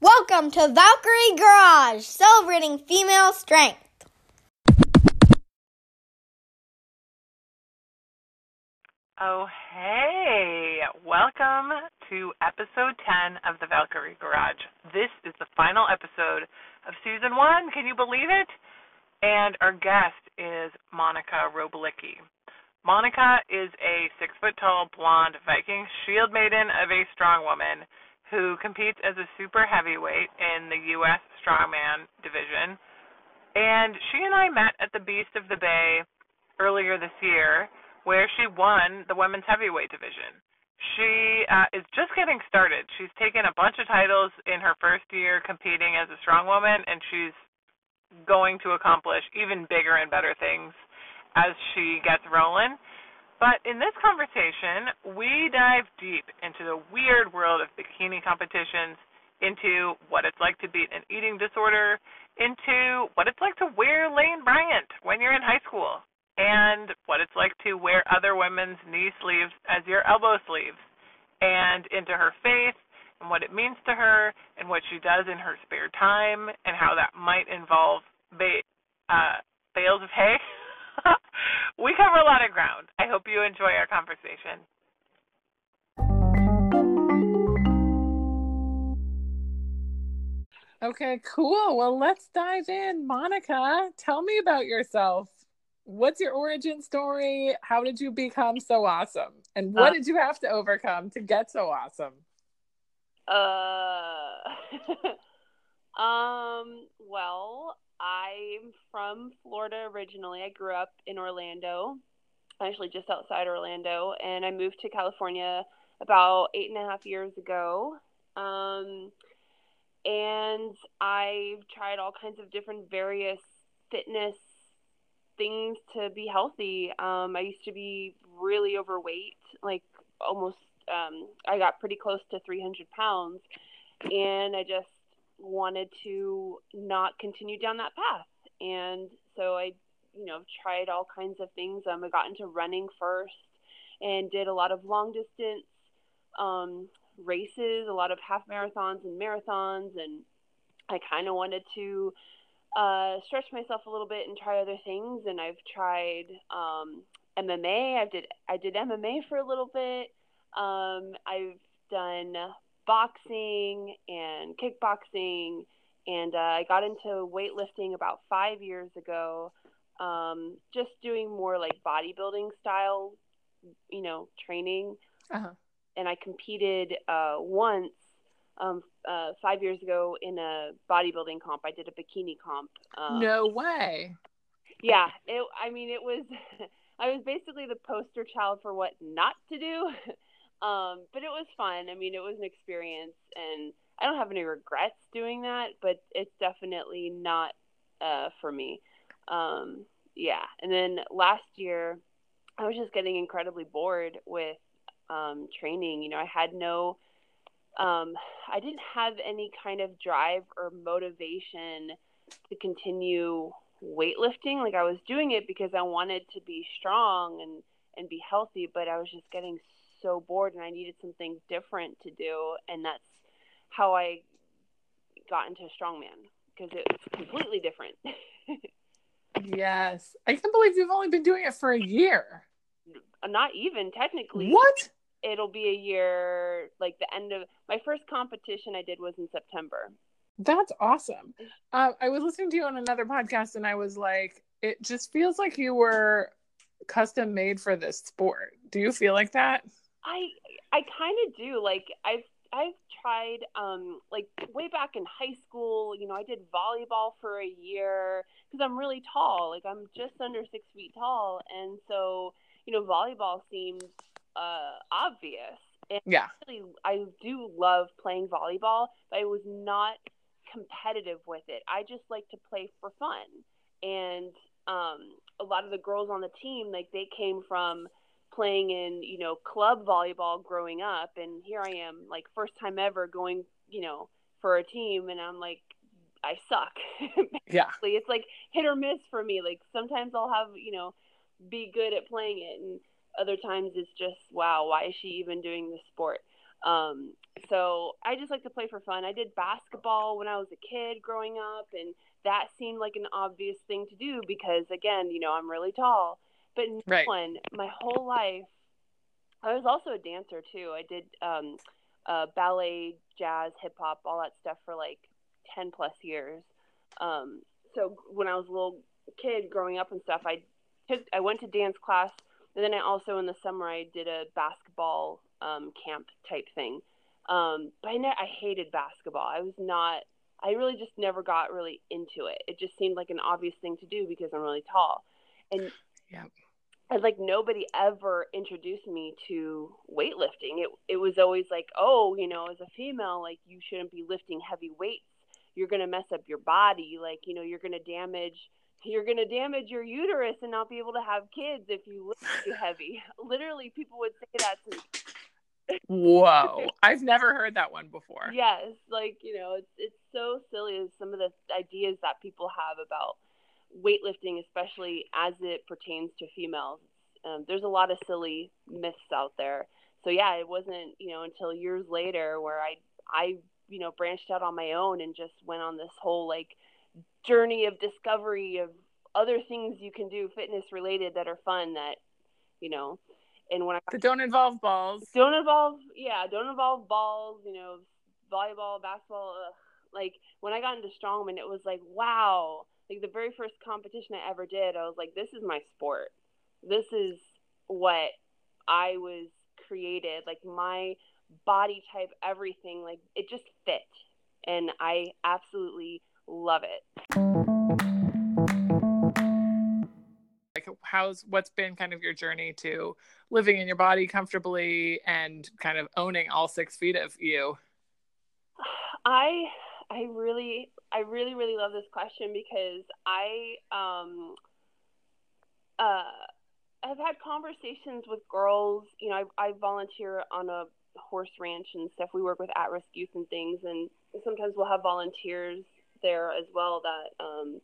Welcome to Valkyrie Garage, celebrating female strength. Oh, hey! Welcome to episode 10 of the Valkyrie Garage. This is the final episode of season one. Can you believe it? And our guest is Monica Robalicki. Monica is a six foot tall blonde Viking shield maiden of a strong woman who competes as a super heavyweight in the U.S. Strongman division. And she and I met at the Beast of the Bay earlier this year, where she won the women's heavyweight division. She uh, is just getting started. She's taken a bunch of titles in her first year competing as a strong woman, and she's going to accomplish even bigger and better things as she gets rolling. But in this conversation, we dive deep into the weird world of bikini competitions, into what it's like to beat an eating disorder, into what it's like to wear Lane Bryant when you're in high school, and what it's like to wear other women's knee sleeves as your elbow sleeves, and into her faith and what it means to her and what she does in her spare time and how that might involve ba- uh, bales of hay. we cover a lot of ground. I hope you enjoy our conversation. Okay, cool. Well, let's dive in. Monica, tell me about yourself. What's your origin story? How did you become so awesome? And what uh, did you have to overcome to get so awesome? Uh um well, I'm from Florida originally. I grew up in Orlando, actually just outside Orlando, and I moved to California about eight and a half years ago. Um, and I've tried all kinds of different various fitness things to be healthy. Um, I used to be really overweight, like almost, um, I got pretty close to 300 pounds, and I just wanted to not continue down that path. And so I, you know, tried all kinds of things. Um, I got into running first and did a lot of long distance um, races, a lot of half marathons and marathons. And I kind of wanted to uh, stretch myself a little bit and try other things. And I've tried um, MMA. I did I did MMA for a little bit. Um, I've done boxing and kickboxing, and uh, I got into weightlifting about five years ago. Um, just doing more like bodybuilding style, you know, training. Uh-huh. And I competed uh, once um, uh, five years ago in a bodybuilding comp. I did a bikini comp. Um, no way. Yeah, it. I mean, it was. I was basically the poster child for what not to do. Um, but it was fun. I mean, it was an experience, and I don't have any regrets doing that. But it's definitely not uh, for me. Um, yeah. And then last year, I was just getting incredibly bored with um, training. You know, I had no, um, I didn't have any kind of drive or motivation to continue weightlifting. Like I was doing it because I wanted to be strong and and be healthy, but I was just getting so bored and I needed something different to do, and that's how I got into strongman because it's completely different. yes, I can't believe you've only been doing it for a year. Not even technically. What? It'll be a year, like the end of my first competition I did was in September. That's awesome. Uh, I was listening to you on another podcast, and I was like, it just feels like you were custom made for this sport. Do you feel like that? I I kind of do. Like I've I've tried um like way back in high school. You know, I did volleyball for a year because I'm really tall. Like I'm just under six feet tall, and so you know, volleyball seemed uh, obvious. And yeah, really, I do love playing volleyball, but I was not competitive with it. I just like to play for fun, and um, a lot of the girls on the team, like they came from playing in you know club volleyball growing up and here i am like first time ever going you know for a team and i'm like i suck yeah it's like hit or miss for me like sometimes i'll have you know be good at playing it and other times it's just wow why is she even doing this sport Um, so I just like to play for fun. I did basketball when I was a kid growing up, and that seemed like an obvious thing to do because, again, you know, I'm really tall. But no Right. one, my whole life, I was also a dancer too. I did um, uh, ballet, jazz, hip hop, all that stuff for like 10 plus years. Um, so when I was a little kid growing up and stuff, I took, I went to dance class, and then I also in the summer I did a basketball um, camp type thing. Um, but I, ne- I hated basketball. I was not. I really just never got really into it. It just seemed like an obvious thing to do because I'm really tall, and Yeah. And like nobody ever introduced me to weightlifting. It it was always like, oh, you know, as a female, like you shouldn't be lifting heavy weights. You're gonna mess up your body. Like you know, you're gonna damage. You're gonna damage your uterus and not be able to have kids if you lift too heavy. Literally, people would say that to me. Whoa. I've never heard that one before. Yes, like you know, it's it's so silly as some of the ideas that people have about weightlifting, especially as it pertains to females. Um, there's a lot of silly myths out there. So yeah, it wasn't you know until years later where I I you know branched out on my own and just went on this whole like journey of discovery of other things you can do fitness related that are fun that you know and when I That don't involve balls. don't involve yeah don't involve balls you know volleyball basketball ugh. like when i got into strongman it was like wow like the very first competition i ever did i was like this is my sport. This is what i was created like my body type everything like it just fit. And i absolutely love it. Like how's what's been kind of your journey to living in your body comfortably and kind of owning all six feet of you? I I really I really really love this question because I um uh I've had conversations with girls, you know, I, I volunteer on a horse ranch and stuff. We work with at-risk youth and things and sometimes we'll have volunteers there as well that um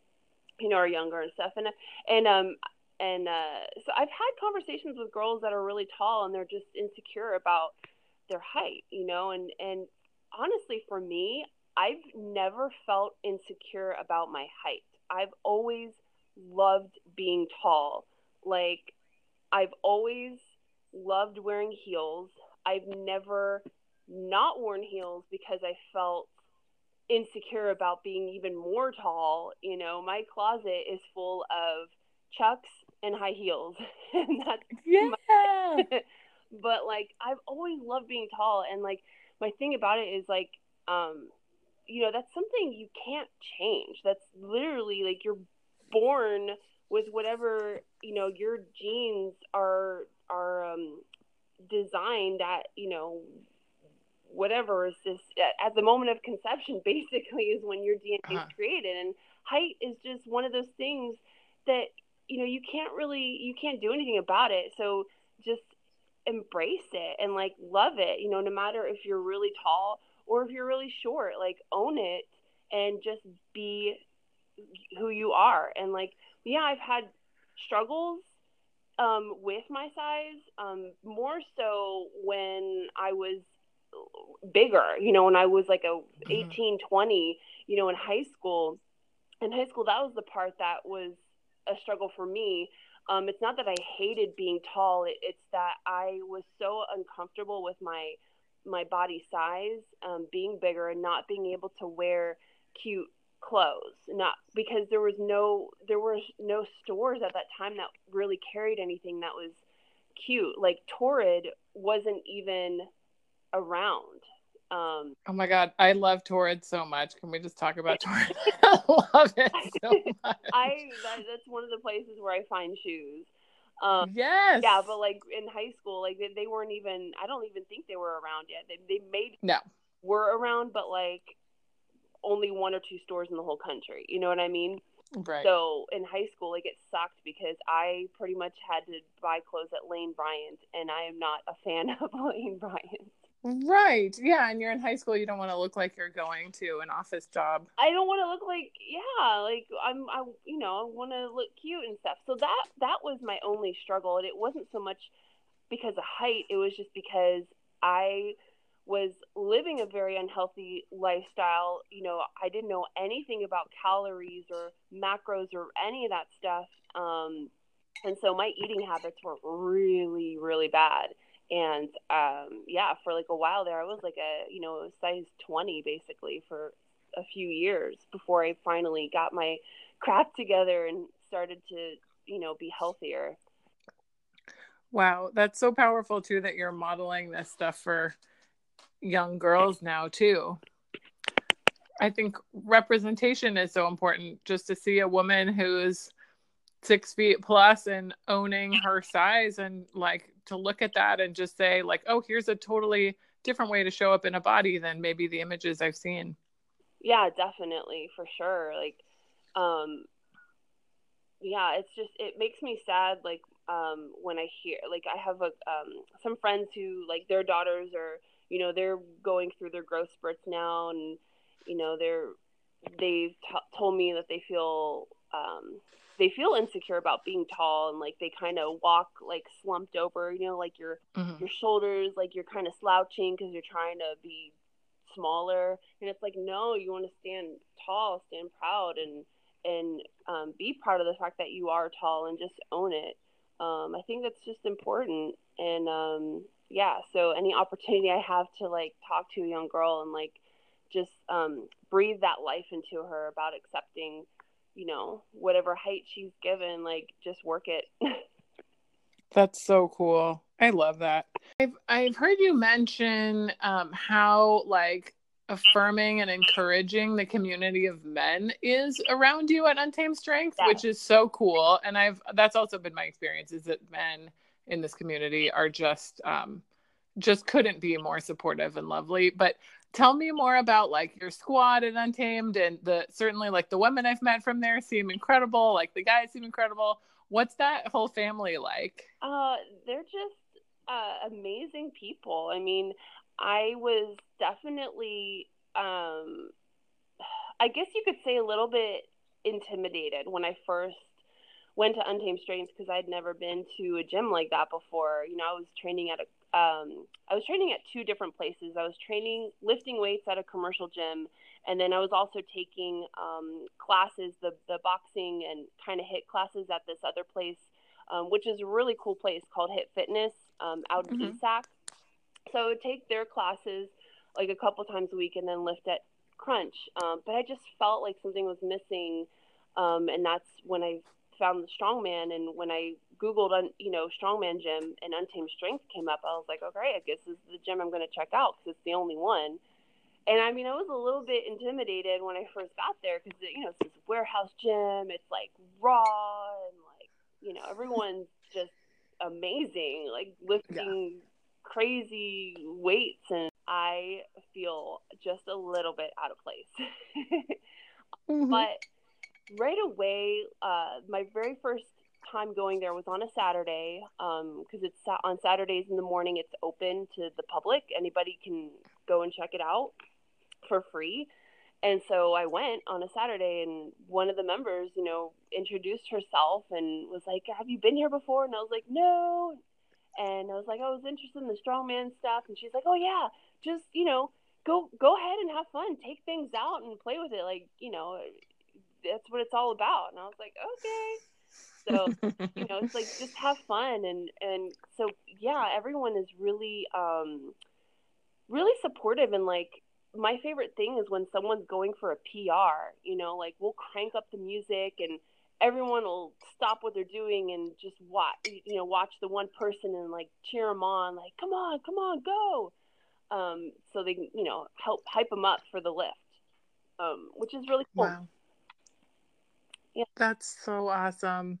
you know are younger and stuff and and um and uh so I've had conversations with girls that are really tall and they're just insecure about their height, you know, and and honestly for me i've never felt insecure about my height. I've always loved being tall. Like i've always loved wearing heels. I've never not worn heels because i felt insecure about being even more tall. You know my closet is full of chucks and high heels. And that's Yeah. but like I've always loved being tall. And like my thing about it is like um you know that's something you can't change. That's literally like you're born with whatever you know your genes are are um designed at you know whatever is this at, at the moment of conception basically is when your DNA Uh-huh. is created. And height is just one of those things that you know you can't really you can't do anything about it. So just embrace it and like love it you know no matter if you're really tall or if you're really short like own it and just be who you are and like yeah i've had struggles um with my size um more so when i was bigger you know when i was like a Mhm. 18 20 you know in high school in high school that was the part that was a struggle for me um, it's not that I hated being tall. It, it's that I was so uncomfortable with my my body size, um, being bigger and not being able to wear cute clothes. Not because there was no there was no stores at that time that really carried anything that was cute. Like Torrid wasn't even around. Um, Oh my god, I love Torrid so much. Can we just talk about Torrid? I love it so much. I that, that's one of the places where I find shoes. Um, yes. Yeah, but like in high school, like they, they weren't even. I don't even think they were around yet. They they maybe no. were around, but like only one or two stores in the whole country. You know what I mean? Right. So in high school, like it sucked because I pretty much had to buy clothes at Lane Bryant, and I am not a fan of Lane Bryant. Right. Yeah, and you're in high school, you don't want to look like you're going to an office job. I don't want to look like yeah, like I'm I you know, I want to look cute and stuff. So that that was my only struggle and it wasn't so much because of height, it was just because I was living a very unhealthy lifestyle. You know, I didn't know anything about calories or macros or any of that stuff. Um, and so my eating habits were really, really bad. And um, yeah, for like a while there, I was like a, you know, size 20 basically for a few years before I finally got my crap together and started to, you know, be healthier. Wow, that's so powerful too that you're modeling this stuff for young girls now too. I think representation is so important just to see a woman who's six feet plus and owning her size and like to look at that and just say like oh here's a totally different way to show up in a body than maybe the images i've seen. Yeah definitely for sure. Like um yeah it's just it makes me sad like um when i hear like i have a um some friends who like their daughters are you know they're going through their growth spurts now and you know they're they've t- told me that they feel um they feel insecure about being tall and like they kind of walk like slumped over you know like your mm-hmm. your shoulders like you're kind of slouching because you're trying to be smaller. And it's like no you want to stand tall stand proud and and um, be proud of the fact that you are tall and just own it. Um, i think that's just important. And um, yeah so any opportunity i have to like talk to a young girl and like just um, breathe that life into her about accepting you know whatever height she's given like just work it that's so cool i love that i've i've heard you mention um, how like affirming and encouraging the community of men is around you at untamed strength yeah. which is so cool and i've that's also been my experience is that men in this community are just um, just couldn't be more supportive and lovely. But tell me more about like your squad at Untamed and the certainly like the women I've met from there seem incredible. Like the guys seem incredible. What's that whole family like? Uh, they're just uh, amazing people. I mean, I was definitely, um, I guess you could say a little bit intimidated when I first went to Untamed Strength because I'd never been to a gym like that before. You know, I was training at a um, I was training at two different places. I was training lifting weights at a commercial gym, and then I was also taking um, classes, the the boxing and kind of hit classes at this other place, um, which is a really cool place called Hit Fitness um, out in mm-hmm. ESAC. So I would take their classes like a couple times a week, and then lift at Crunch. Um, but I just felt like something was missing, um, and that's when I found the strongman and when I Googled, on you know, strongman gym and Untamed Strength came up, I was like, okay, I guess this is the gym I'm going to check out because it's the only one. And I mean, I was a little bit intimidated when I first got there because, you know, it's this warehouse gym. It's like raw and like, you know, everyone's just amazing, like lifting yeah. crazy weights. And I feel just a little bit out of place. mm-hmm. But right away, uh, my very first time going there was on a Saturday because um, it's on Saturdays in the morning. It's open to the public. Anybody can go and check it out for free. And so I went on a Saturday, and one of the members, you know, introduced herself and was like, "Have you been here before?" And I was like, "No." And I was like, "I was interested in the strongman stuff." And she's like, "Oh yeah, just you know, go go ahead and have fun, take things out and play with it. Like you know, that's what it's all about. And I was like, okay. So, you know, it's like just have fun and and so yeah, everyone is really um really supportive and like my favorite thing is when someone's going for a PR, you know, like we'll crank up the music and everyone will stop what they're doing and just watch, you know, watch the one person and like cheer them on, like, come on, come on, go. Um, so they, you know, help hype them up for the lift, um, which is really cool. Wow. Yeah. That's so awesome.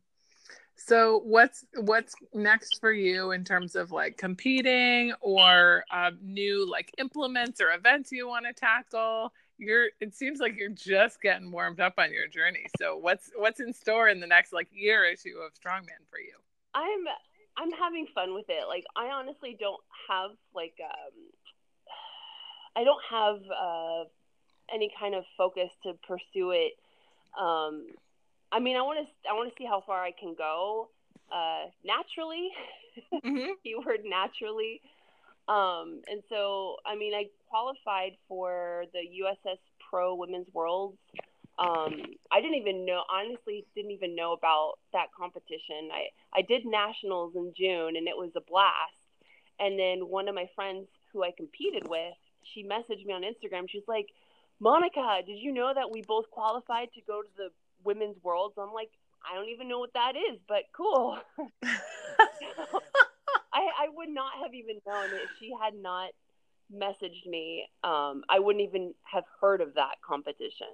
So what's what's next for you in terms of like competing or um, new like implements or events you want to tackle? You're it seems like you're just getting warmed up on your journey. So what's what's in store in the next like year or two of strongman for you? I'm I'm having fun with it. Like I honestly don't have like um I don't have uh any kind of focus to pursue it um I mean, I want to I want to see how far I can go uh, naturally. Mm-hmm. Keyword naturally. Um, and so, I mean, I qualified for the USS Pro Women's Worlds. Um, I didn't even know, honestly, didn't even know about that competition. I, I did nationals in June and it was a blast. And then one of my friends who I competed with, she messaged me on Instagram. She's like, Monica, did you know that we both qualified to go to the Women's Worlds? I'm like, I don't even know what that is, but cool. I, I would not have even known if she had not messaged me. Um, I wouldn't even have heard of that competition.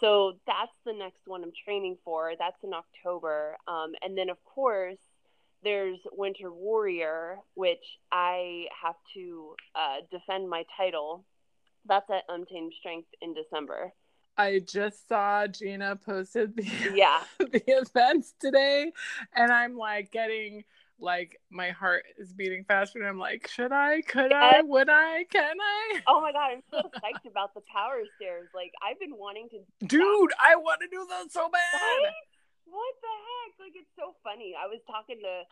So that's the next one I'm training for. That's in October. Um, and then, of course, there's Winter Warrior, which I have to uh, defend my title. That's at Untamed Strength in December. I just saw Gina posted the Yeah. the events today, and I'm like getting like my heart is beating faster, and I'm like, should I? Could I? Would I? Can I? Oh my god, I'm so psyched about the power stairs. Like I've been wanting to Dude, I want to do that so bad. Right? What the heck? Like it's so funny. I was talking to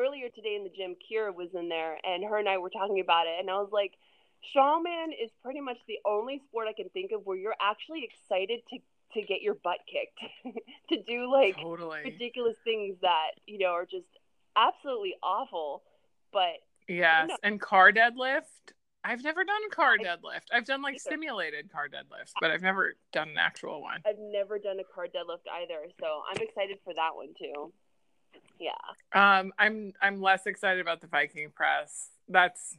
earlier today in the gym. Kira was in there, and her and I were talking about it, and I was like, strongman is pretty much the only sport I can think of where you're actually excited to to get your butt kicked, to do like Totally. ridiculous things that you know are just absolutely awful. But Yes, and car deadlift. I've never done car deadlift. I've done like simulated car deadlifts, but I've never done an actual one. I've never done a car deadlift either, so I'm excited for that one too. Yeah. Um, I'm I'm less excited about the Viking press. That's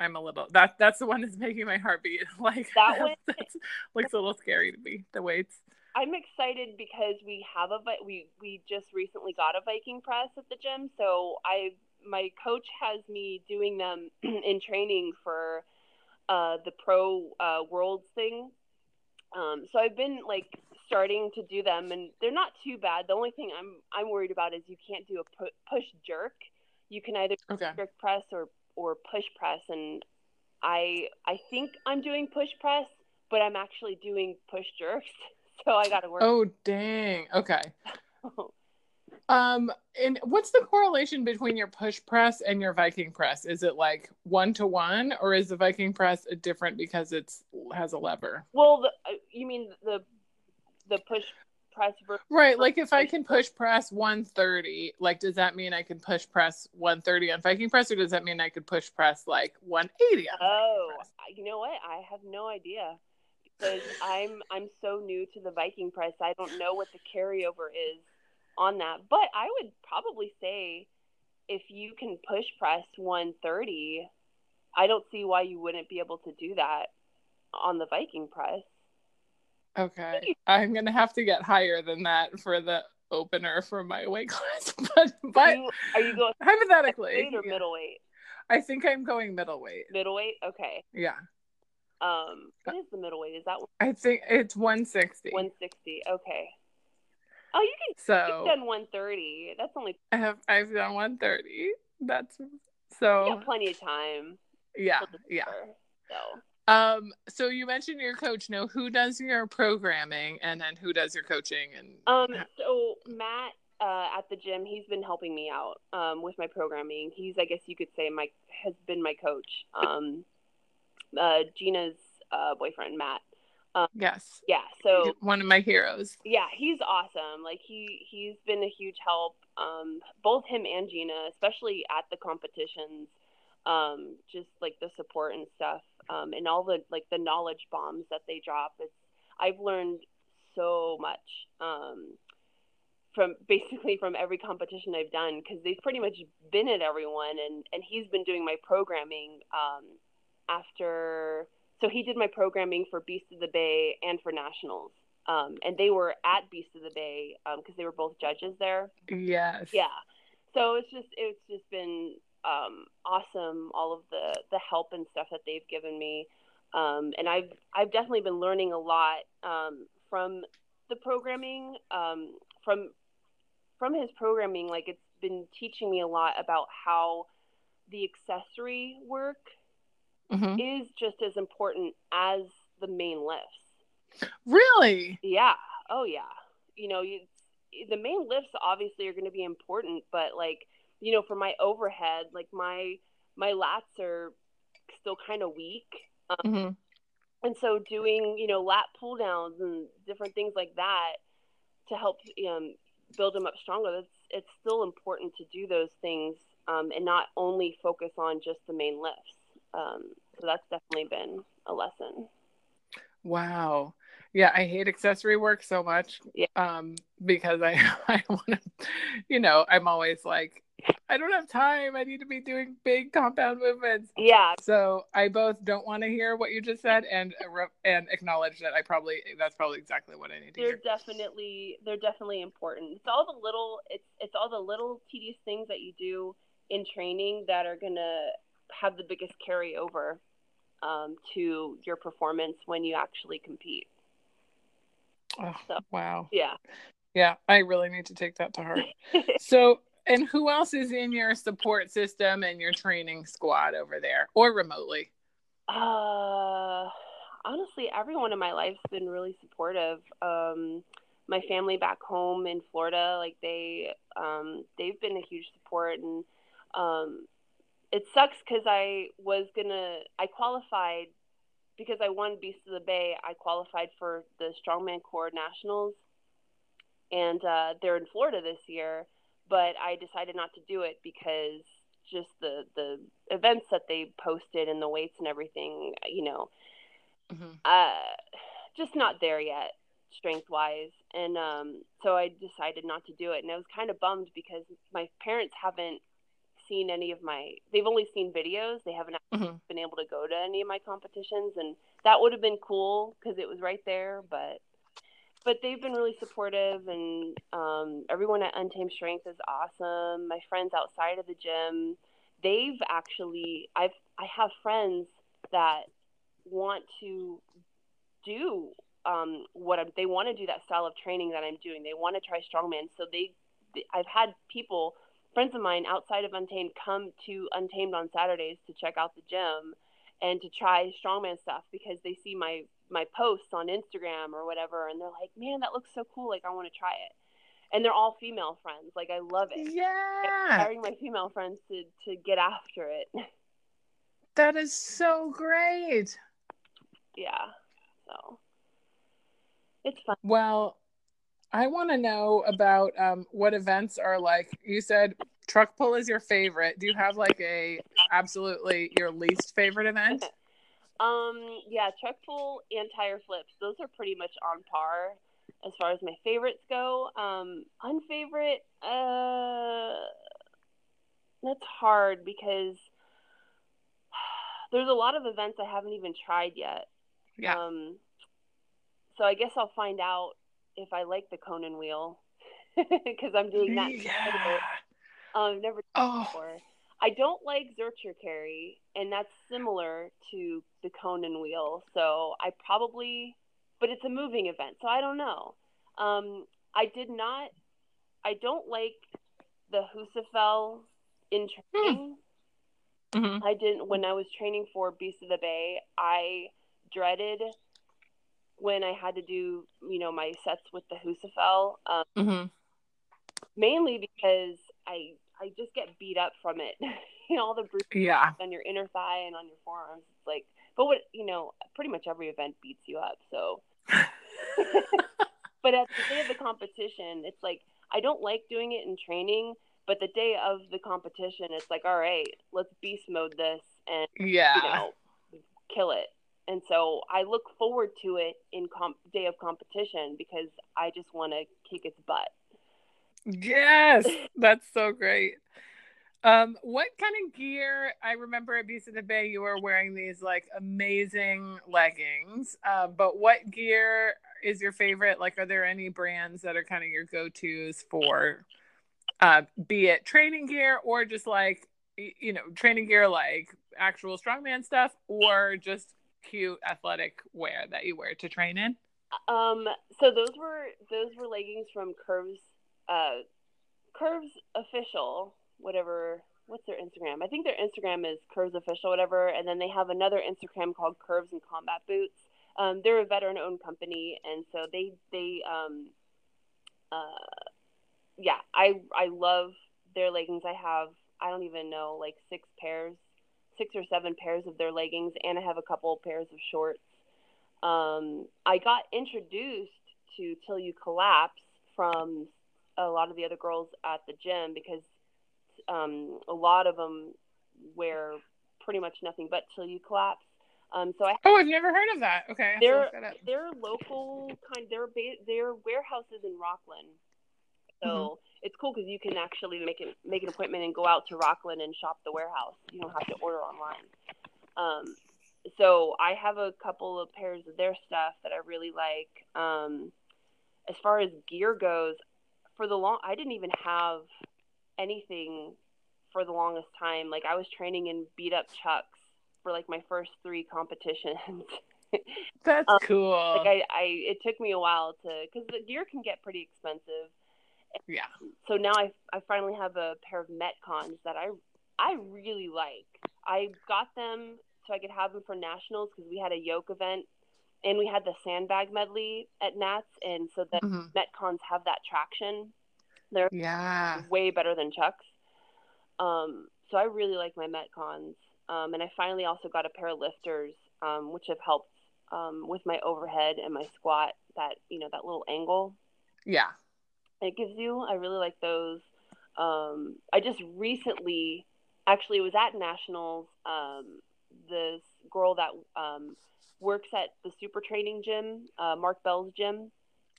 I'm a little that that's the one that's making my heart beat. Like That one- that's, looks a little scary to me. The weights. I'm excited because we have a we we just recently got a Viking press at the gym, so I my coach has me doing them in training for uh, the pro uh, worlds thing. Um, so I've been like starting to do them, and they're not too bad. The only thing I'm I'm worried about is you can't do a pu- push jerk. You can either Okay. jerk press or or push press, and I I think I'm doing push press, but I'm actually doing push jerks. So I got to work. Oh dang. Okay. Um, and what's the correlation between your push press and your Viking press? Is it like one to one, or is the Viking press different because it's has a lever? Well, the, uh, you mean the the push press versus Right. Like if I can push press 130, like does that mean I can push press 130 on Viking press, or does that mean I could push press like 180 on Oh, Viking press? I- you know what? I have no idea because I'm I'm so new to the Viking press. I don't know what the carryover is on that. But I would probably say if you can push press 130, I don't see why you wouldn't be able to do that on the Viking press. Okay. I'm gonna have to get higher than that for the opener for my weight class. But but you, are you going hypothetically, or yeah, middleweight? I think I'm going middleweight. Middleweight? Okay. Yeah. Um, what is the middleweight? Is that I think it's 160. 160? Okay. Oh, you can So You've done 130. That's only I have I've done 130. That's so you so got plenty of time. yeah, yeah. So Um, so you mentioned your coach. Now, who does your programming, and then who does your coaching? And um so Matt uh, at the gym, he's been helping me out um, with my programming. He's I guess you could say my has been my coach. Um, uh, Gina's uh, boyfriend Matt. yes, Yeah. So one of my heroes. yeah, he's awesome. Like he he's been a huge help. Um, both him and Gina, especially at the competitions. Um, just like the support and stuff, um, and all the like the knowledge bombs that they drop. It's I've learned so much um, from basically from every competition I've done because they've pretty much been at everyone, and and he's been doing my programming um, after. So he did my programming for Beast of the Bay and for nationals um, and they were at Beast of the Bay because they were both judges there. Yes. Yeah, so it's just it's just been um, awesome all of the the help and stuff that they've given me, um, and I've I've definitely been learning a lot um, from the programming um, from from his programming. Like it's been teaching me a lot about how the accessory work Mhm. is just as important as the main lifts. Really? Yeah. Oh yeah. You know, you the main lifts obviously are going to be important, but like, you know, for my overhead, like my my lats are still kind of weak. Um, Mm-hmm. and so doing you know lat pull downs and different things like that to help um, build them up stronger It's, it's still important to do those things um, and not only focus on just the main lifts um, so that's definitely been a lesson Wow. Yeah, I hate accessory work so much. Yeah. Um, because I I want to, you know, I'm always like, I don't have time. I need to be doing big compound movements. yeah So I both don't want to hear what you just said and uh, and acknowledge that I probably that's probably exactly what I need to they're hear. definitely they're definitely important it's all the little it's it's all the little tedious things that you do in training that are gonna have the biggest carryover um, to your performance when you actually compete Oh, So- wow. yeah Yeah, I really need to take that to heart. so, and who else is in your support system and your training squad over there or remotely? Uh, honestly, everyone in my life's been really supportive. Um, my family back home in Florida, like they, um, they've been a huge support, and um, it sucks because I was gonna, I qualified because I won Beast of the Bay. I qualified for the Strongman Corp Nationals, and uh, they're in Florida this year. But I decided not to do it because just the the events that they posted and the weights and everything, you know, Mhm. uh, just not there yet, strength wise. And um, so I decided not to do it. And I was kind of bummed because my parents haven't seen any of my, they've only seen videos. They haven't Mhm. been able to go to any of my competitions. And that would have been cool because it was right there. But, but they've been really supportive and um, everyone at Untamed Strength is awesome. My friends outside of the gym, they've actually, I've, I have friends that want to do um, what I'm, they want to do that style of training that I'm doing. They want to try strongman. So they, I've had people, friends of mine outside of Untamed, come to Untamed on Saturdays to check out the gym and to try strongman stuff because they see my my posts on Instagram or whatever, and they're like, "Man, that looks so cool! Like, I want to try it." And they're all female friends. Like, I love it. Yeah. Hiring my female friends to to get after it. That is so great. yeah. So it's fun. Well, I want to know about um, what events are like. You said truck pull is your favorite. Do you have like a absolutely your least favorite event? Um, yeah, truck pull and tire flips. Those are pretty much on par as far as my favorites go. Um, unfavorite, uh, that's hard because there's a lot of events I haven't even tried yet. Yeah. Um, so I guess I'll find out if I like the Conan wheel because I'm doing that. yeah. Um, I've never Oh, before. I don't like Zercher carry, and that's similar to the Conan wheel. So I probably, but it's a moving event, so I don't know. Um, I did not. I don't like the Husafell in training. Mhm. I didn't when I was training for Beast of the Bay. I dreaded when I had to do you know my sets with the Husafell. Um, Mhm. mainly because I I just get beat up from it. you know, all the bruises yeah. on your inner thigh and on your forearms. It's like, but what you know, pretty much every event beats you up. So, but at the day of the competition, it's like I don't like doing it in training, but the day of the competition, it's like, all right, let's beast mode this and Yeah. you know kill it. And so I look forward to it in comp- day of competition because I just want to kick its butt. Yes, that's so great. Um, what kind of gear? I remember at Beast of the Bay, you were wearing these like amazing leggings. Uh, but what gear is your favorite? Like, are there any brands that are kind of your go-tos for, uh, be it training gear or just like you know training gear like actual strongman stuff, or just cute athletic wear that you wear to train in? Um, so those were those were leggings from Curves, uh, Curves official, whatever. What's their Instagram? I think their Instagram is Curves official, whatever. And then they have another Instagram called Curves and Combat Boots. Um, they're a veteran-owned company, and so they they um, uh, yeah, I I love their leggings. I have I don't even know like six pairs, six or seven pairs of their leggings, and I have a couple pairs of shorts. Um, I got introduced to Till You Collapse from a lot of the other girls at the gym because um, a lot of them wear pretty much nothing but Till You Collapse. Um, so I oh, I've never heard of that. Okay, they're they're local kind. They're ba- they're warehouses in Rocklin, so mm-hmm. It's cool because you can actually make it make an appointment and go out to Rocklin and shop the warehouse. You don't have to order online. Um, so I have a couple of pairs of their stuff that I really like. Um, as far as gear goes, for the long, I didn't even have anything for the longest time. Like I was training in beat up chucks for like my first three competitions. That's um, cool. Like I, I, it took me a while to, because the gear can get pretty expensive. Yeah. So now I, I finally have a pair of Metcons that I, I really like. I got them so I could have them for nationals because we had a yoke event and we had the sandbag medley at Nats, and so the mm-hmm. Metcons have that traction. They're yeah way better than Chucks. Um, so I really like my Metcons. Um, and I finally also got a pair of lifters, um, which have helped um, with my overhead and my squat. That you know that little angle. Yeah. It gives you. I really like those. Um, I just recently, actually, it was at nationals. Um, this girl that um, works at the super training gym, uh, Mark Bell's gym.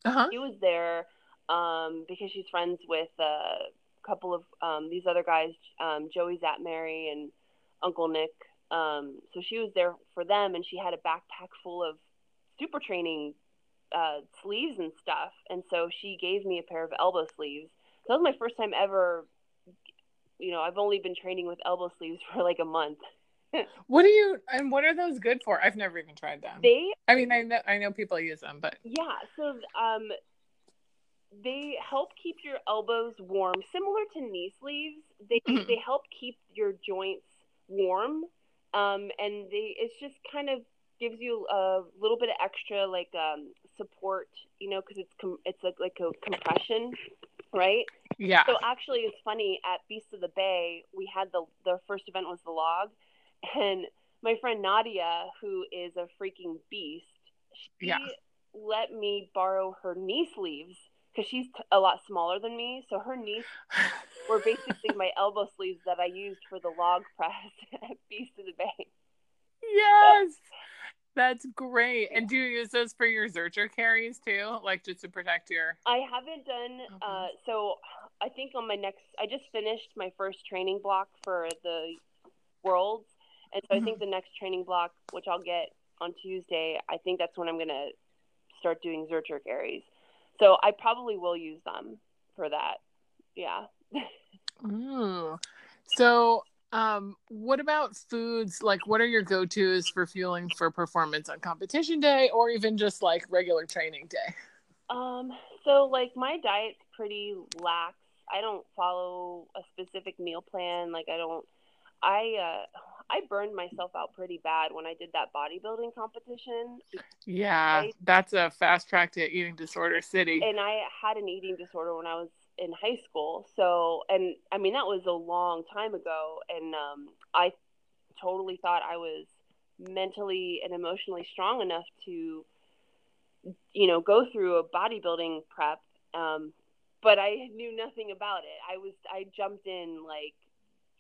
Uh-huh. She was there because she's friends with a couple of these other guys, Joey Szatmary and Uncle Nick. Um, so she was there for them, and she had a backpack full of super training uh, sleeves and stuff. And so she gave me a pair of elbow sleeves. So that was my first time ever. You know, I've only been training with elbow sleeves for like a month. what do you and what are those good for? I've never even tried them. They I mean I know I know people use them, but Yeah, so um they help keep your elbows warm, similar to knee sleeves. They mm-hmm. they help keep your joints warm um, and they it's just kind of gives you a little bit of extra like um, support you know because it's com- it's like, like a compression right yeah so actually it's funny at beast of the bay we had the the first event was the log and my friend nadia who is a freaking beast she yeah. let me borrow her knee sleeves because she's t- a lot smaller than me. So her knees were basically my elbow sleeves that I used for the log press at Beast of the Bay. Yes. That's great. And do you use those for your Zercher carries too? Like just to protect your I haven't done okay. uh so I think on my next I just finished my first training block for the worlds. And so mm-hmm. I think mm-hmm. the next training block, which I'll get on Tuesday, I think that's when I'm gonna start doing Zercher carries. So I probably will use them for that. Yeah. Ooh. So um what about foods like what are your go-to's for fueling for performance on competition day or even just like regular training day um so like my diet's pretty lax i don't follow a specific meal plan like i don't i uh I burned myself out pretty bad when I did that bodybuilding competition. Yeah, I, that's a fast track to eating disorder city. And I had an eating disorder when I was in high school. So, and I mean, that was a long time ago. And um, I totally thought I was mentally and emotionally strong enough to, you know, go through a bodybuilding prep. Um, but I knew nothing about it. I was, I jumped in like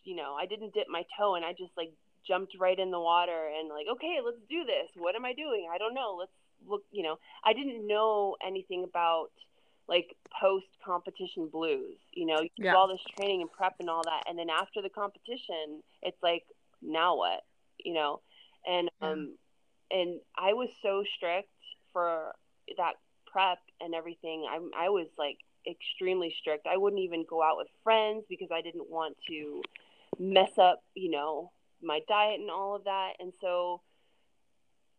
you know, I didn't dip my toe and I just like jumped right in the water and like, okay, let's do this. What am I doing? I don't know. Let's look, you know, I didn't know anything about like post competition blues, you know, you yeah. do all this training and prep and all that. And then after the competition, it's like, now what, you know? And, um, and I was so strict for that prep and everything. I, I was like extremely strict. I wouldn't even go out with friends because I didn't want to mess up, you know, my diet and all of that. And so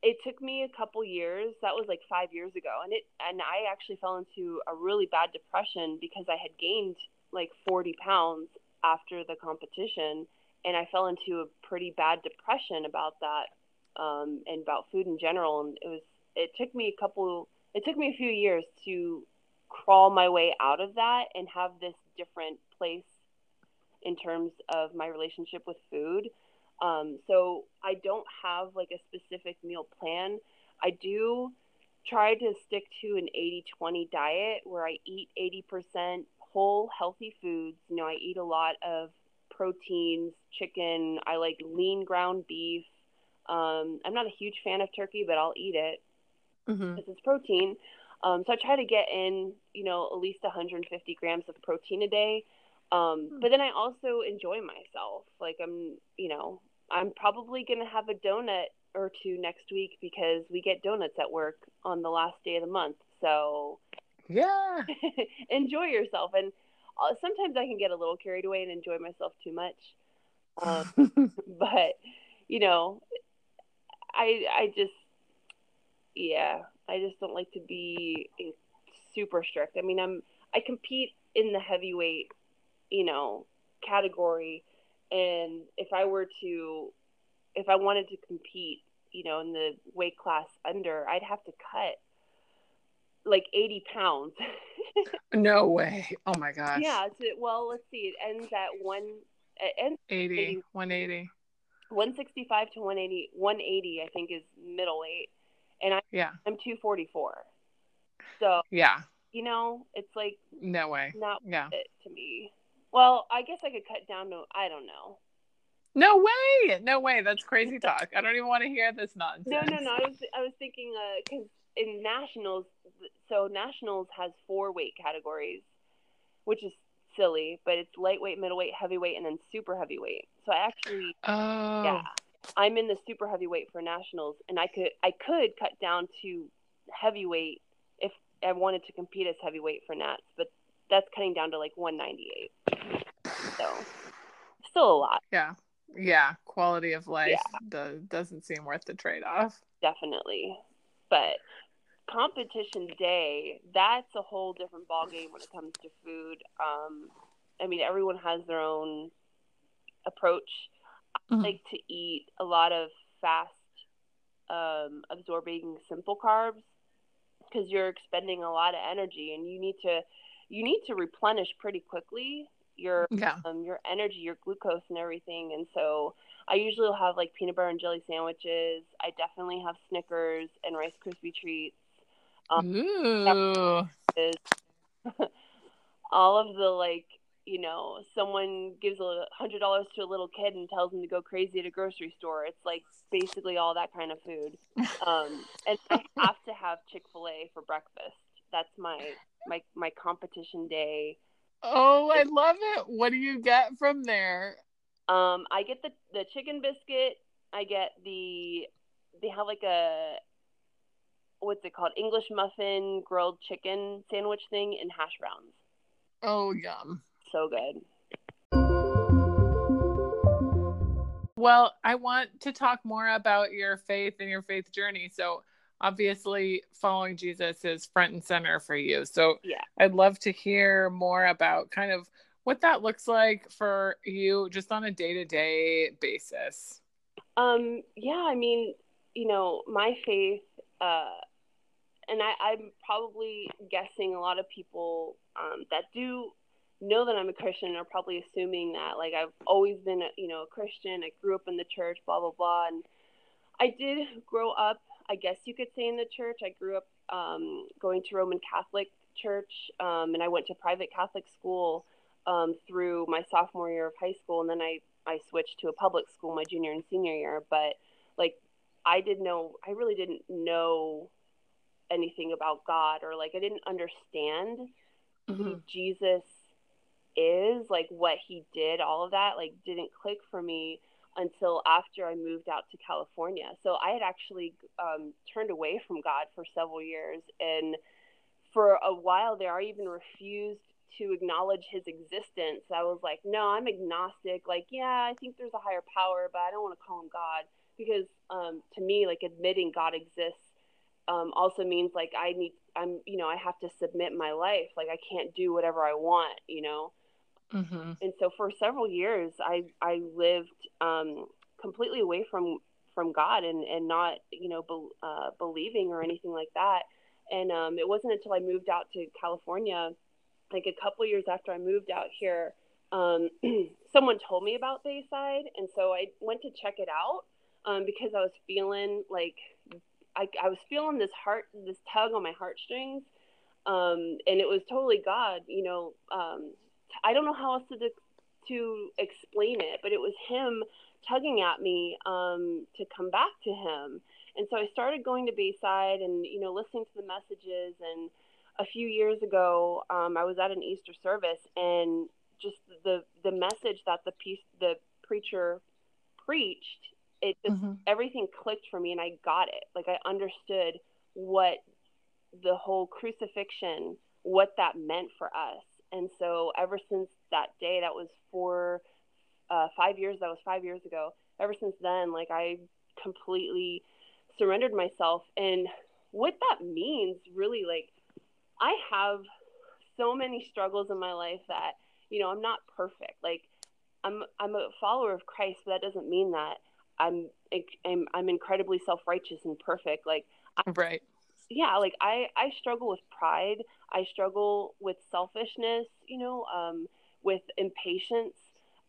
it took me a couple years. That was like five years ago, and it and I actually fell into a really bad depression because I had gained like 40 pounds after the competition, and I fell into a pretty bad depression about that um, and about food in general. And it was it took me a couple. It took me a few years to crawl my way out of that and have this different place in terms of my relationship with food. Um, so I don't have like a specific meal plan. I do try to stick to an 80 20 diet where I eat 80% whole healthy foods. You know, I eat a lot of proteins, chicken. I like lean ground beef. Um, I'm not a huge fan of turkey, but I'll eat it Mm-hmm. because it's protein. Um, so I try to get in, you know, at least 150 grams of protein a day. Um, Hmm. but then I also enjoy myself. Like I'm, you know, I'm probably gonna have a donut or two next week because we get donuts at work on the last day of the month. So Yeah. enjoy yourself. And uh, sometimes I can get a little carried away and enjoy myself too much. Um, but you know, I I just yeah, I just don't like to be super strict. I mean, I'm I compete in the heavyweight, you know, category, and if I were to, if I wanted to compete, you know, in the weight class under, I'd have to cut like 80 pounds. no way. Oh my gosh. yeah. So, well, let's see. It ends at one. It ends 80, 80. 180. 165 to 180 180 i think is middleweight and I, Yeah. i'm 244 so Yeah. you know it's like No way. not Yeah. it to me well i guess i could cut down to i don't know No way. No way. That's crazy talk. I don't even want to hear this nonsense. no no no i was i was thinking uh because in nationals so nationals has four weight categories which is silly but it's lightweight middleweight heavyweight and then super heavyweight so i actually Oh. yeah i'm in the super heavyweight for nationals and i could i could cut down to heavyweight if i wanted to compete as heavyweight for nats but that's cutting down to like 198 so still a lot Yeah. Yeah. Quality of life Yeah. do- doesn't seem worth the trade off. definitely but competition day that's a whole different ballgame when it comes to food um i mean everyone has their own approach I Mhm. like to eat a lot of fast um, absorbing simple carbs because you're expending a lot of energy and you need to you need to replenish pretty quickly your Yeah. um, your energy your glucose and everything. And so i usually will have like peanut butter and jelly sandwiches. I definitely have snickers and rice krispie treats. Um, Ooh. all of the like you know someone gives a hundred dollars to a little kid and tells them to go crazy at a grocery store. It's like basically all that kind of food. Um and i have to have chick-fil-a for breakfast that's my my my competition day Oh, I love it. What do you get from there? um i get the the chicken biscuit i get the they have like a what's it called english muffin grilled chicken sandwich thing and hash browns Oh, yum. so good Well, I want to talk more about your faith and your faith journey. So, obviously, following Jesus is front and center for you. So, Yeah. I'd love to hear more about kind of what that looks like for you just on a day to day basis. Um, yeah, I mean, you know, my faith, uh, and I, I'm probably guessing a lot of people um, that do know that I'm a Christian are probably assuming that, like, I've always been, a, you know, a Christian. I grew up in the church, blah blah blah, and I did grow up, I guess you could say, in the church. I grew up um, going to Roman Catholic church, um, and I went to private Catholic school um, through my sophomore year of high school, and then I I switched to a public school my junior and senior year. But like, I didn't know, I really didn't know anything about God, or like I didn't understand who Jesus is, like what he did, all of that, like didn't click for me until after I moved out to California. So I had actually um, turned away from God for several years. And for a while there, I even refused to acknowledge his existence. I was like, no, I'm agnostic. Like, yeah, I think there's a higher power, but I don't want to call him God because um, to me, like admitting God exists um, also means like I need, I'm, you know, I have to submit my life. Like I can't do whatever I want, you know? Mm-hmm. and so for several years i i lived um completely away from from god and and not you know be, uh, believing or anything like that and um it wasn't until i moved out to california like a couple years after i moved out here um, someone told me about Bayside, and so I went to check it out um, because I was feeling like I, I was feeling this heart, this tug on my heartstrings, um, and it was totally God. You know, um, I don't know how else to to explain it, but it was Him tugging at me um, to come back to Him. And so I started going to Bayside and you know listening to the messages. And a few years ago, um, I was at an Easter service, and just the the message that the piece the preacher preached it just mm-hmm. everything clicked for me and I got it. Like I understood what the whole crucifixion, what that meant for us. And so ever since that day, that was four, uh, five years, that was five years ago. Ever since then, like I completely surrendered myself. And what that means really, like I have so many struggles in my life that, you know, I'm not perfect. Like I'm, I'm a follower of Christ, but that doesn't mean that I'm I'm, I'm incredibly self-righteous and perfect like right yeah like I I struggle with pride. I struggle with selfishness you know um with impatience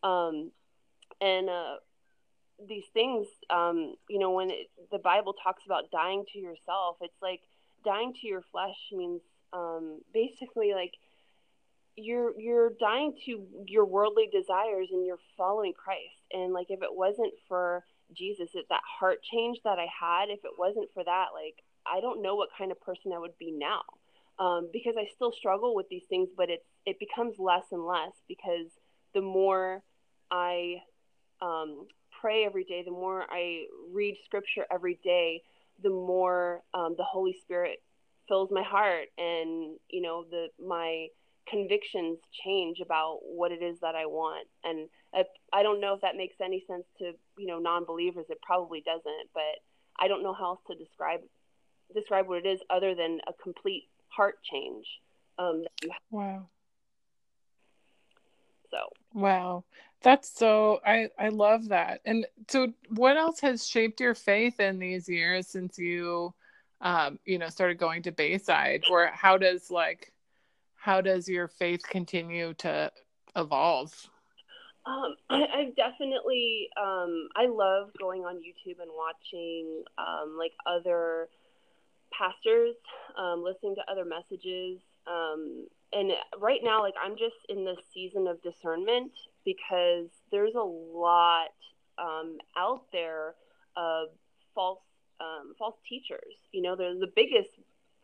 um and uh these things um you know when it, the bible talks about dying to yourself it's like dying to your flesh means um basically like you're you're dying to your worldly desires and you're following Christ. And like if it wasn't for Jesus, it, that heart change that I had, if it wasn't for that, like, I don't know what kind of person I would be now. Um, because I still struggle with these things, but it's, it becomes less and less because the more I um, pray every day, the more I read scripture every day, the more um, the Holy Spirit fills my heart and, you know, the, my, convictions change about what it is that I want. And I, I don't know if that makes any sense to, you know, non-believers. It probably doesn't, but I don't know how else to describe describe what it is other than a complete heart change. Um, wow. So. Wow. That's so I I love that. And so what else has shaped your faith in these years since you um you know started going to Bayside or how does like how does your faith continue to evolve? Um, I, I've definitely, um, I love going on YouTube and watching um, like other pastors, um, listening to other messages. Um, and right now, like I'm just in this season of discernment because there's a lot um, out there of false false teachers. You know, the the biggest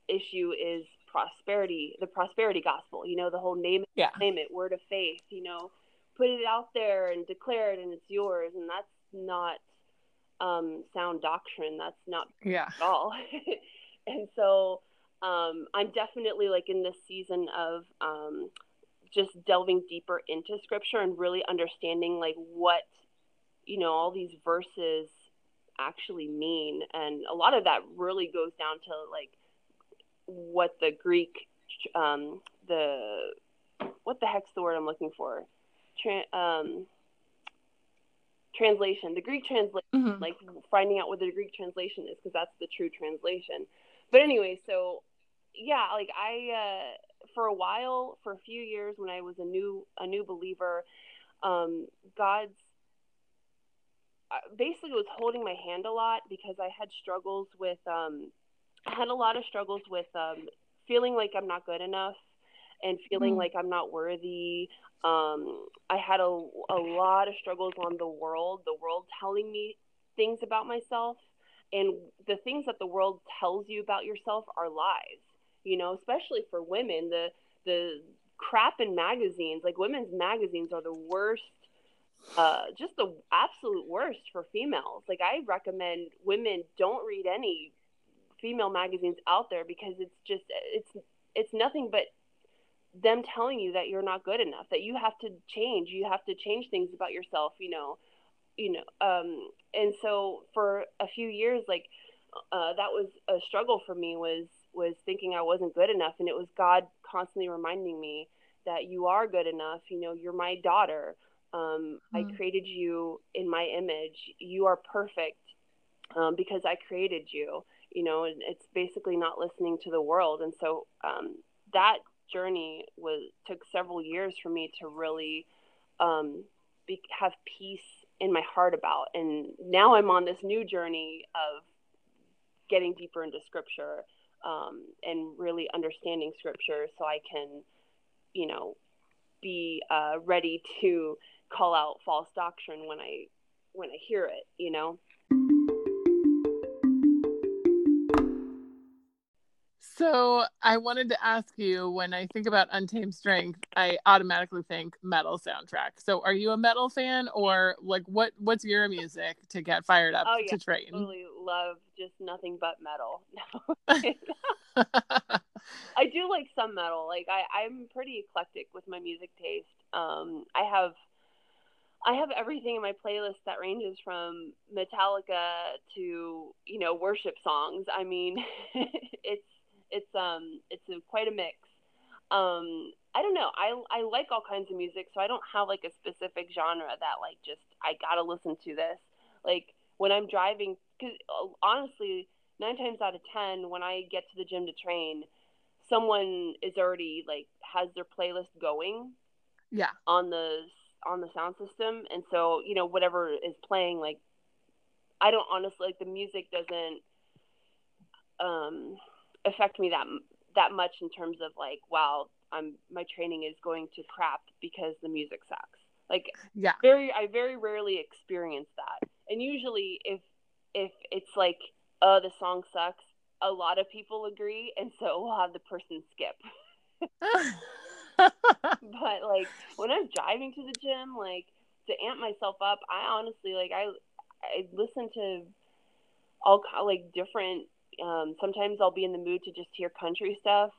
issue is prosperity, the prosperity gospel, you know, the whole name it, yeah. name it, word of faith, you know, put it out there and declare it and it's yours. And that's not um, sound doctrine. That's not yeah. at all. and so um, I'm definitely like in this season of um, just delving deeper into scripture and really understanding like what, you know, all these verses actually mean. And a lot of that really goes down to like what the Greek, um, the what the heck's the word I'm looking for? Tra- um, translation, the Greek translation, mm-hmm. like finding out what the Greek translation is, because that's the true translation. But anyway, so yeah, like I, uh, for a while, for a few years, when I was a new a new believer, um, God's uh, basically was holding my hand a lot because I had struggles with um, I had a lot of struggles with um, feeling like I'm not good enough and feeling mm. like I'm not worthy. Um, I had a, a lot of struggles on the world, the world telling me things about myself. And the things that the world tells you about yourself are lies, you know, especially for women. The, the crap in magazines, like women's magazines, are the worst uh, just the absolute worst for females. Like I recommend women don't read any female magazines out there because it's just it's it's nothing but them telling you that you're not good enough that you have to change you have to change things about yourself you know you know um and so for a few years like uh that was a struggle for me was was thinking I wasn't good enough. And it was God constantly reminding me that you are good enough. You know you're my daughter. Um mm. I created you in my image. You are perfect um, because I created you you know and it's basically not listening to the world. And so um, that journey was took several years for me to really um, be, have peace in my heart about. And now I'm on this new journey of getting deeper into scripture um, and really understanding scripture so I can, you know, be uh, ready to call out false doctrine when I when I hear it, you know. So I wanted to ask you when I think about Untamed Strength, I automatically think metal soundtrack. So are you a metal fan or like what what's your music to get fired up Oh, yeah. to train? I totally love just nothing but metal. I do like some metal. Like I, I'm pretty eclectic with my music taste. Um, I have I have everything in my playlist that ranges from Metallica to you know worship songs. I mean, it's it's um it's a, quite a mix. Um, I don't know. I I like all kinds of music, so I don't have like a specific genre that like just I gotta listen to this. Like when I'm driving, because honestly, nine times out of ten, when I get to the gym to train, someone is already like has their playlist going yeah. on the on the sound system and so you know whatever is playing like i don't honestly like the music doesn't um affect me that that much in terms of like wow i'm my training is going to crap because the music sucks like Yeah. very i very rarely experience that and usually if if it's like uh the song sucks a lot of people agree and so we'll have the person skip but like when I'm driving to the gym, like to amp myself up, I honestly like I I listen to all like different. Um, sometimes I'll be in the mood to just hear country stuff,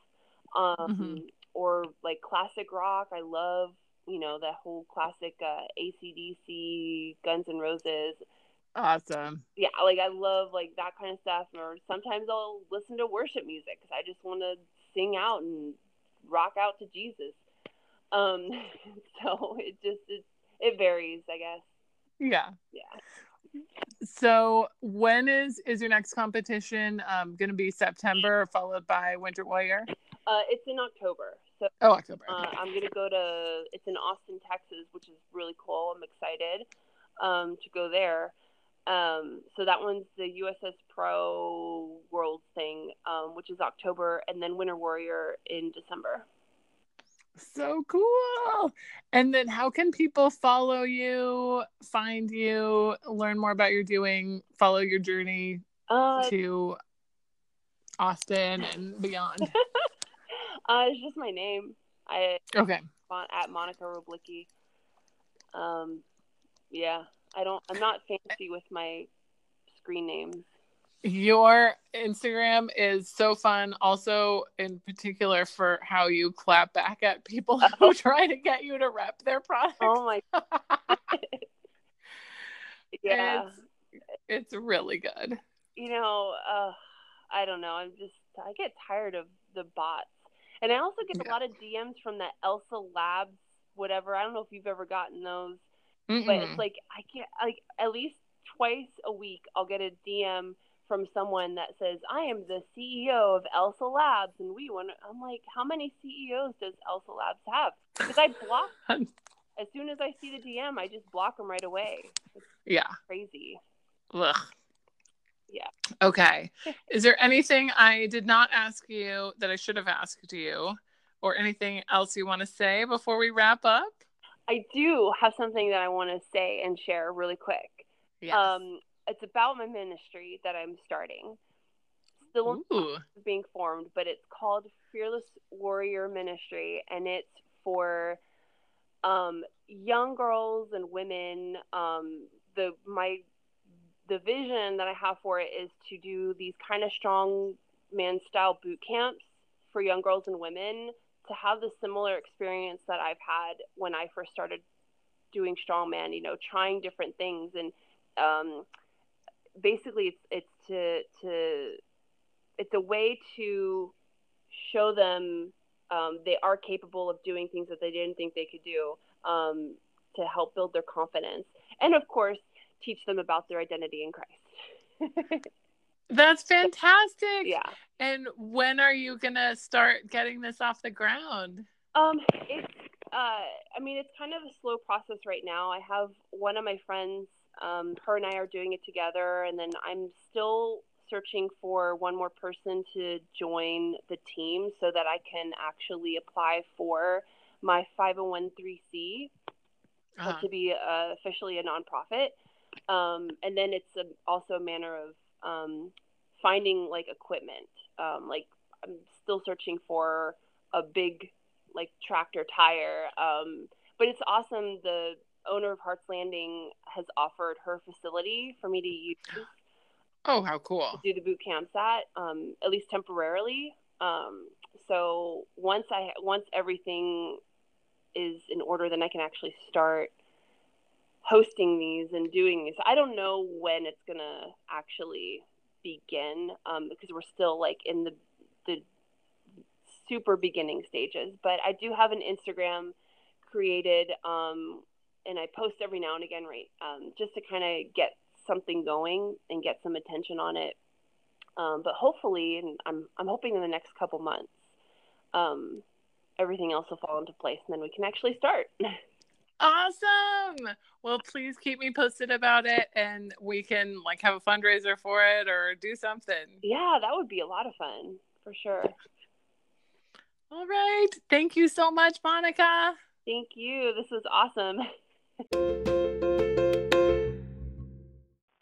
um, Mhm. or like classic rock. I love you know that whole classic uh, ACDC, Guns N' Roses. awesome. Yeah, like I love like that kind of stuff. Or sometimes I'll listen to worship music because I just want to sing out and rock out to Jesus. Um, so it just it, it varies, I guess. Yeah. Yeah. So when is is your next competition um gonna be September followed by Winter Warrior? Uh, it's in October, so Oh October. uh. I'm gonna go to. It's in Austin, Texas, which is really cool. I'm excited um, to go there. Um, so that one's the USS Pro World thing, um, which is October, and then Winter Warrior in December. So cool. And then how can people follow you, find you, learn more about your doing, follow your journey Uh, to Austin and beyond? uh, it's just my name. I Okay. At Monica Roblicki. Um, yeah, I don't. I'm not fancy with my screen names. Your Instagram is so fun, also in particular for how you clap back at people who try to get you to rep their product. Oh my. God. yeah, It's, it's really good. you know, uh, I don't know. I'm just. I get tired of the bots, and I also get a lot of DMs from that Elsa Labs, whatever. I don't know if you've ever gotten those. but Mm-mm. it's like I get like at least twice a week I'll get a DM from someone that says I am the CEO of Elsa Labs and we want. to I'm like, how many CEOs does Elsa Labs have? Because I block as soon as I see the DM, I just block them right away. It's yeah. crazy. Ugh. Yeah. Okay. Is there anything I did not ask you that I should have asked you, or anything else you want to say before we wrap up? I do have something that I want to say and share really quick. Yes. Um, it's about my ministry that I'm starting. Still being formed, but it's called Fearless Warrior Ministry, and it's for um, young girls and women. Um, the my the vision that I have for it is to do these kind of strong man style boot camps for young girls and women to have the similar experience that I've had when I first started doing strongman. You know, trying different things and um, basically it's it's to to it's a way to show them um, they are capable of doing things that they didn't think they could do um, to help build their confidence and of course teach them about their identity in christ That's fantastic. yeah And when are you gonna start getting this off the ground? um it's uh, I mean, it's kind of a slow process right now. I have one of my friends, um, her and I are doing it together, and then I'm still searching for one more person to join the team so that I can actually apply for my 501c uh-huh. to be uh, officially a nonprofit. Um, and then it's a, also a manner of um, finding like equipment. Um, like I'm still searching for a big like tractor tire. Um, but it's awesome. The owner of Hearts Landing has offered her facility for me to use. Oh, how cool! do the boot camps at, um, at least temporarily. Um, so once I once everything is in order, then I can actually start hosting these and doing these. I don't know when it's gonna actually begin um, because we're still like in the the super beginning stages. But I do have an Instagram created, um, and I post every now and again, right, um, just to kind of get something going and get some attention on it. Um, but hopefully, and I'm I'm hoping in the next couple months, um, everything else will fall into place, and then we can actually start. Awesome. Well, please keep me posted about it and we can like have a fundraiser for it or do something. Yeah, that would be a lot of fun for sure. All right. Thank you so much, Monica. Thank you. This was awesome.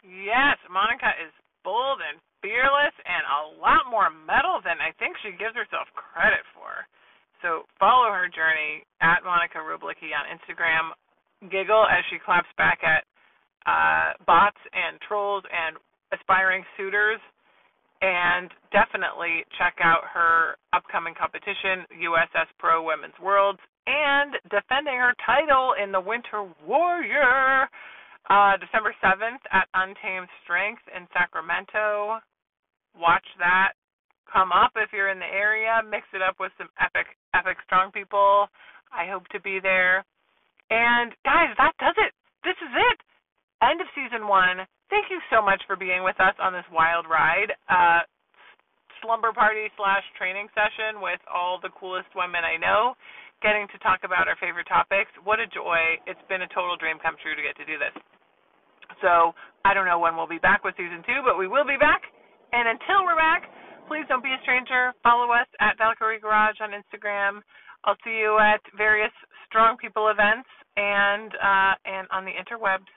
yes, Monica is bold and fearless and a lot more metal than I think she gives herself credit for. So follow her journey at Monica Rublicki on Instagram. Giggle as she claps back at uh, bots and trolls and aspiring suitors. And definitely check out her upcoming competition, USS Pro Women's Worlds, and defending her title in the Winter Warrior, uh, December 7th at Untamed Strength in Sacramento. Watch that come up if you're in the area. Mix it up with some epic, epic strong people. I hope to be there. And guys, that does it. This is it. End of season one. Thank you so much for being with us on this wild ride. Uh, slumber party slash training session with all the coolest women I know, getting to talk about our favorite topics. What a joy. It's been a total dream come true to get to do this. So I don't know when we'll be back with season two, but we will be back. And until we're back, please don't be a stranger. Follow us at Valkyrie Garage on Instagram. I'll see you at various Strong People events and uh, and on the interwebs.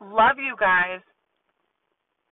Love you guys.